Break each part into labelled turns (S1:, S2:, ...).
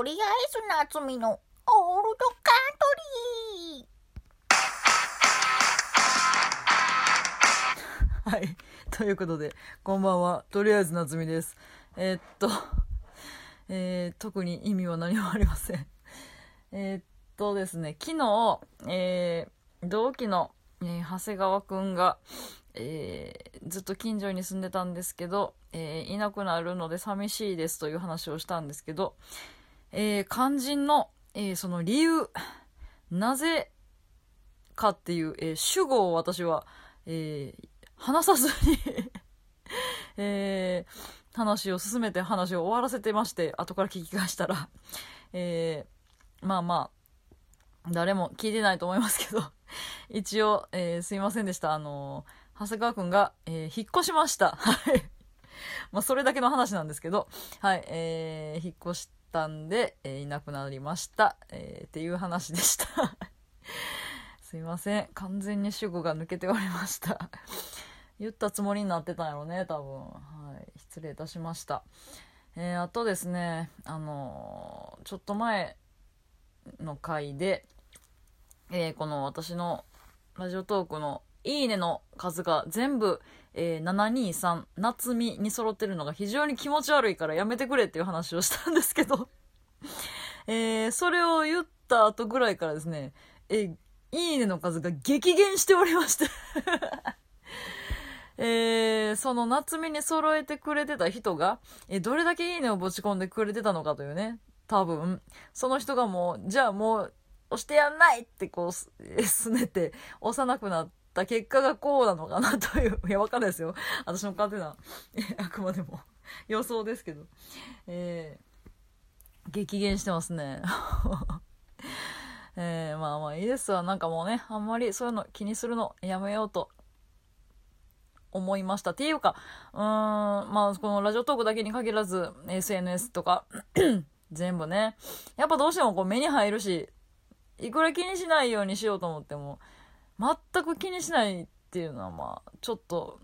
S1: とりあえず夏美のオールドカントリー
S2: はい。ということで、こんばんは。とりあえず夏美です。えー、っと、えー、特に意味は何もありません。えー、っとですね、昨日、えー、同期の、えー、長谷川くんが、えー、ずっと近所に住んでたんですけど、えー、いなくなるので寂しいですという話をしたんですけど、えー、肝心の、えー、その理由、なぜかっていう、えー、主語を私は、えー、話さずに えー、話を進めて話を終わらせてまして、後から聞き返したら、えー、まあまあ、誰も聞いてないと思いますけど、一応、えー、すいませんでした。あのー、長谷川くんが、えー、引っ越しました。はい。まあ、それだけの話なんですけど、はい、えー、引っ越してたんで、えー、いなくなりました。えー、っていう話でした。すいません。完全に主語が抜けておりました。言ったつもりになってたんやろね、多分。はい。失礼いたしました。えー、あとですね、あのー、ちょっと前の回で、えー、この私のラジオトークのいいねの数が全部、えー、723、夏美に揃ってるのが非常に気持ち悪いからやめてくれっていう話をしたんですけど。えー、それを言った後ぐらいからですね、え、いいねの数が激減しておりまして。えー、その夏目に揃えてくれてた人が、え、どれだけいいねをぶち込んでくれてたのかというね、多分、その人がもう、じゃあもう、押してやんないってこう、す、ねて、押さなくなった結果がこうなのかなという、いや、わかんないですよ。私の勝手な、あくまでも予想ですけど。えー、激減してますね。えー、まあまあいいですわ。なんかもうね、あんまりそういうの気にするのやめようと思いました。っていうか、うーん、まあ、このラジオトークだけに限らず、SNS とか 全部ね。やっぱどうしてもこう目に入るし、いくら気にしないようにしようと思っても、全く気にしないっていうのはまあ、ちょっと、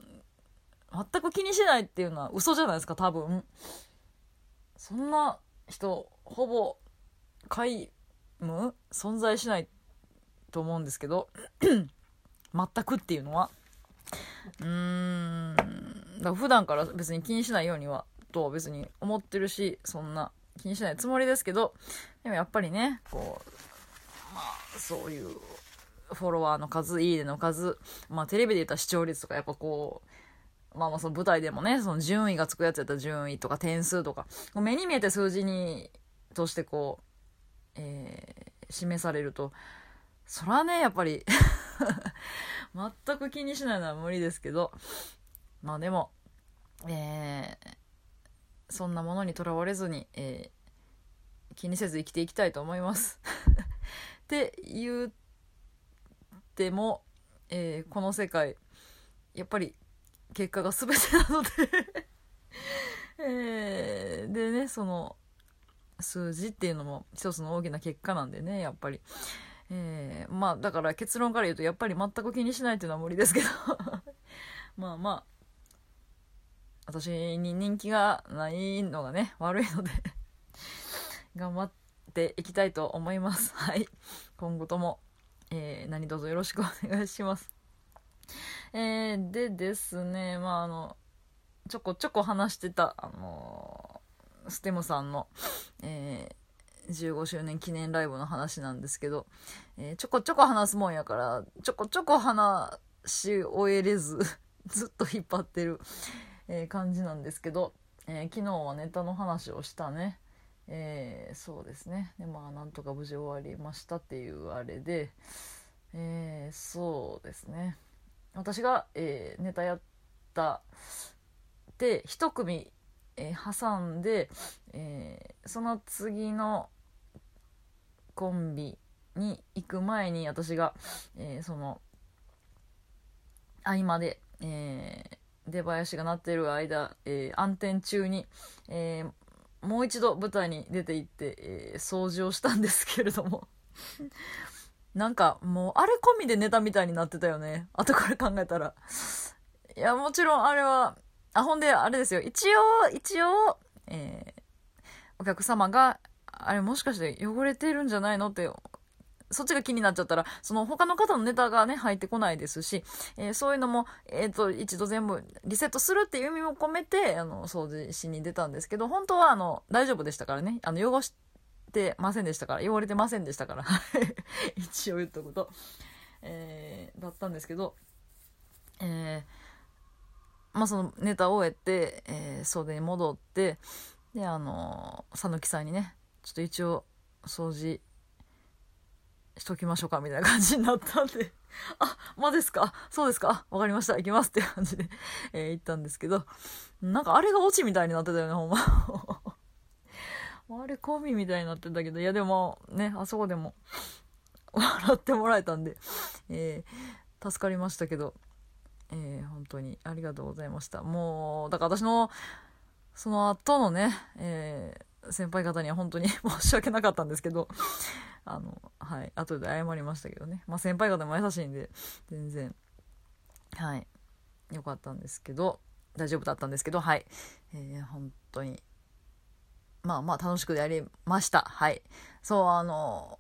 S2: 全く気にしないっていうのは嘘じゃないですか、多分。そんな人、ほぼ、皆無存在しないと思うんですけど、全くっていうのは。うーん。だから普段から別に気にしないようには、とは別に思ってるし、そんな気にしないつもりですけど、でもやっぱりね、こう、まあ、そういうフォロワーの数、いいねの数、まあテレビで言ったら視聴率とかやっぱこう、まあまあその舞台でもね、その順位がつくやつやったら順位とか点数とか、目に見えて数字に、としてこう、えー、示されると、そらね、やっぱり 全く気にしないのは無理ですけど、まあでも、えー、そんなものにとらわれずに、えー、気にせず生きていきたいと思います。って言っても、えー、この世界、やっぱり結果が全てなので えー、でね、その、数字っていうのも一つの大きな結果なんでね、やっぱり。えー、まあだから結論から言うとやっぱり全く気にしないっていうのは無理ですけど。まあまあ私に人気がないのがね悪いので頑張っていきたいと思います。はい。今後とも、えー、何卒よろしくお願いします えー、でですねまああのちょこちょこ話してたあのー、ステムさんのえー15周年記念ライブの話なんですけど、えー、ちょこちょこ話すもんやから、ちょこちょこ話し終えれず ずっと引っ張ってる、え、感じなんですけど、え、昨日はネタの話をしたね。えそうですね。で、まあ、なんとか無事終わりましたっていうあれで、えそうですね。私が、えネタやったで、一組、え挟んで、えその次のコンビに行く前に私が、えー、その合間で、えー、出囃子が鳴ってる間、えー、暗転中に、えー、もう一度舞台に出て行って、えー、掃除をしたんですけれども。なんかもうあれ込みでネタみたいになってたよね。後から考えたら。いやもちろんあれはあほんであれですよ。一応一応、えー、お客様があれもしかして汚れてるんじゃないのって、そっちが気になっちゃったら、その他の方のネタがね、入ってこないですし、えーそういうのも、えっ、と、一度全部リセットするっていう意味も込めて、あの、掃除しに出たんですけど、本当は、あの、大丈夫でしたからね。あの、汚してませんでしたから、汚れてませんでしたから、一応言っとくと。えーだったんですけど、えーまあそのネタを終えて、えー袖に戻って、で、あの、さぬきさんにね、ちょっと一応、掃除しときましょうか、みたいな感じになったんで、あ、まですか、そうですか、わかりました、行きますって感じで、えー行ったんですけど、なんかあれがオチみたいになってたよね、ほんま。あれ込みみたいになってたけど、いやでもね、あそこでも笑ってもらえたんで、えー助かりましたけど、えー本当にありがとうございました。もう、だから私の、その後のね、えー先輩方には本当に 申し訳なかったんですけど、あの、はい、後で謝りましたけどね。まあ先輩方も優しいんで、全然、はい、よかったんですけど、大丈夫だったんですけど、はい、えー本当に、まあまあ楽しくやりました。はい。そう、あの、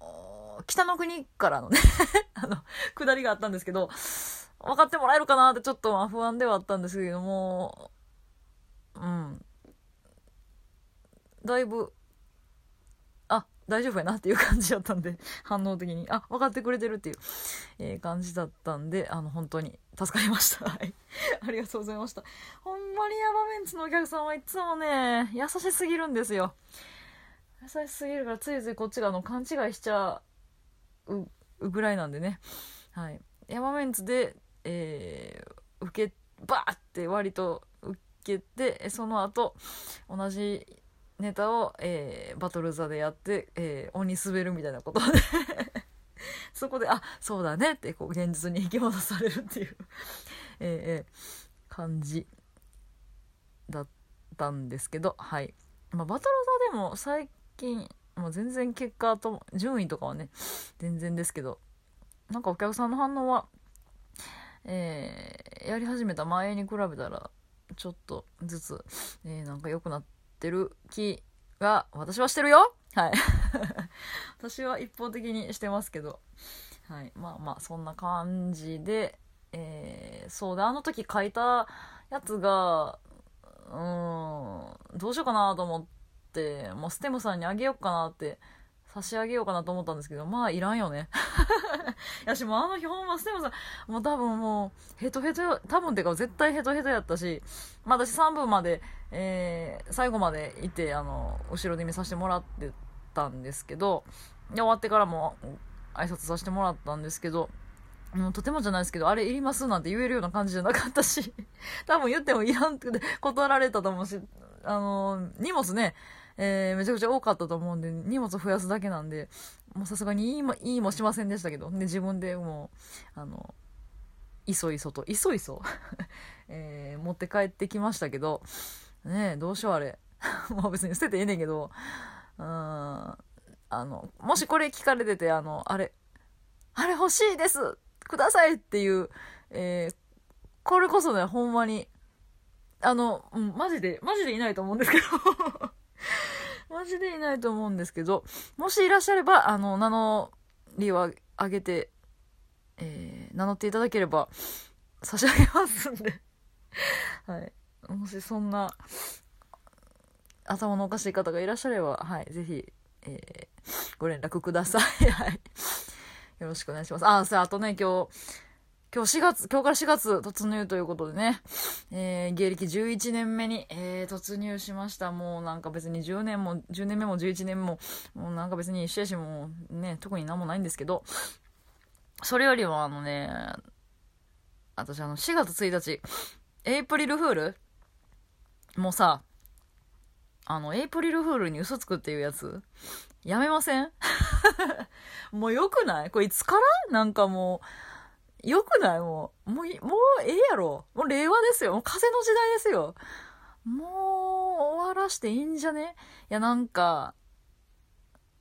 S2: 北の国からのね、あの、下りがあったんですけど、分かってもらえるかなってちょっと不安ではあったんですけども、うん。だいぶ、あ、大丈夫やなっていう感じだったんで、反応的に、あ、分かってくれてるっていう、えー感じだったんで、あの、本当に助かりました。はい。ありがとうございました。ほんまにヤバメンツのお客さんはいつもね、優しすぎるんですよ。優しすぎるからついついこっちがあの勘違いしちゃうぐらいなんでね。はい。ヤバメンツで、えー受け、バーって割と受けて、えその後、同じネタを、えーバトル座でやって、えー鬼滑るみたいなこと。で そこで、あ、そうだね。って、こう、現実に引き戻されるっていう、えーえ感じだったんですけど、はい。まあ、バトル座でも最近、もう全然結果と、順位とかはね、全然ですけど、なんかお客さんの反応は、えーやり始めた前に比べたら、ちょっとずつ、えーなんか良くなっててる気が、私はしてるよはい。私は一方的にしてますけど、はい。まあまあ、そんな感じで、えーそうで、あの時書いたやつが、うん、どうしようかなと思って、もうステムさんにあげようかなって、差し上げようかなと思ったんですけど、まあいらんよね。いやしもうあの日ほんまステムさん、もう多分もうヘトヘト、多分てか絶対ヘトヘトやったし、まあ私3分まで、えー最後までいて、あの、後ろで見させてもらってたんですけど、で終わってからも挨拶させてもらったんですけど、もうとてもじゃないですけど、あれいりますなんて言えるような感じじゃなかったし、多分言ってもいらんって断られたと思うし、あの、荷物ね、えーめちゃくちゃ多かったと思うんで、荷物増やすだけなんで、もうさすがにいいも、いいもしませんでしたけど、で、自分でもう、あの、いそいそと、いそいそ、えー持って帰ってきましたけど、ねえ、どうしようあれ。まあ別に捨ててええねんけど、うん、あの、もしこれ聞かれてて、あの、あれ、あれ欲しいですくださいっていう、えーこれこそね、ほんまに、あの、うん、マジで、マジでいないと思うんですけど、マジでいないと思うんですけど、もしいらっしゃれば、あの、名乗りをあげて、えー名乗っていただければ、差し上げますんで、はい。もしそんな、頭のおかしい方がいらっしゃれば、はい、ぜひ、えーご連絡ください。はい。よろしくお願いします。あ、さあ、あとね、今日、今日4月、今日から4月突入ということでね、えー芸歴11年目に、えー突入しました。もうなんか別に10年も、10年目も11年も、もうなんか別に一緒やし、もね、特になんもないんですけど、それよりもあのね、私あの4月1日、エイプリルフール？もうさ、あの、エイプリルフールに嘘つくっていうやつ、やめません？もうよくない？これいつから？なんかもう、よくない？もう、もう、もうええやろ。もう令和ですよ。もう風の時代ですよ。もう終わらしていいんじゃね？いや、なんか、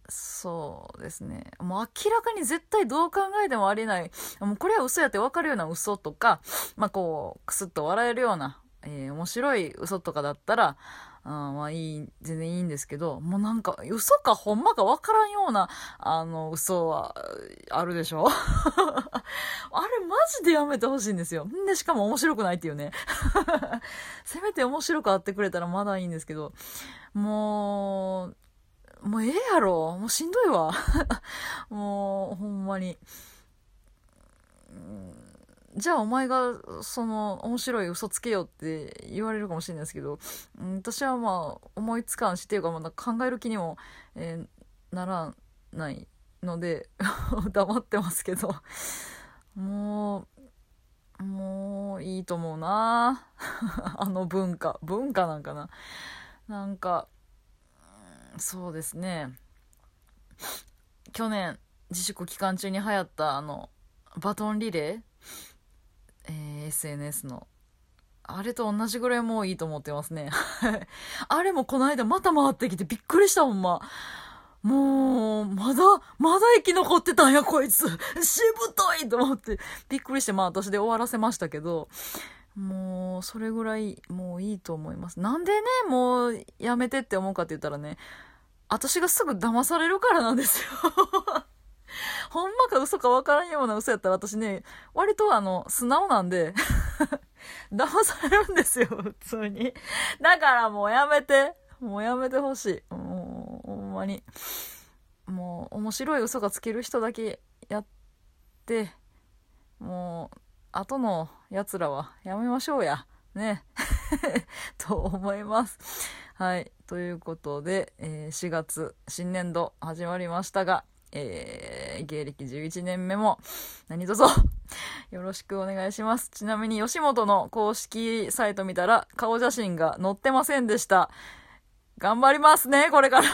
S2: そうですね。もう明らかに絶対どう考えてもありえない。もうこれは嘘やって分かるような嘘とか、まあこう、くすっと笑えるような、えー面白い嘘とかだったら、あまあいい、全然いいんですけど、もうなんか、嘘かほんまかわからんような、あの、嘘は、あるでしょ？あれマジでやめてほしいんですよ。んで、しかも面白くないっていうね。せめて面白くあってくれたらまだいいんですけど、もう、もうええやろ？もうしんどいわ。もう、ほんまに。じゃあお前がその面白い嘘つけよって言われるかもしれないですけど、うん、私はまあ思いつかんしっていうかまだ考える気にも、えー、ならないので 黙ってますけど。もうもういいと思うな。あの文化。文化なんかな。なんかそうですね。去年自粛期間中に流行ったあのバトンリレー。えー、SNS の。あれと同じぐらいもういいと思ってますね。あれもこの間また回ってきてびっくりしたほんま。もう、まだ、まだ生き残ってたんや、こいつ。しぶといと思って、びっくりして、まあ私で終わらせましたけど、もう、それぐらい、もういいと思います。なんでね、もう、やめてって思うかって言ったらね、私がすぐ騙されるからなんですよ。ほんまか嘘かわからんような嘘やったら私ね、割とあの、素直なんで 騙されるんですよ、普通に。だからもうやめて。もうやめてほしい。もう、ほんまに。もう、面白い嘘がつける人だけやって、もう、後の奴らはやめましょうや。ね。と思います。はい。ということで、えー、4月、新年度始まりましたが、えー、芸歴11年目も何卒よろしくお願いします。ちなみに吉本の公式サイト見たら顔写真が載ってませんでした。頑張りますね、これから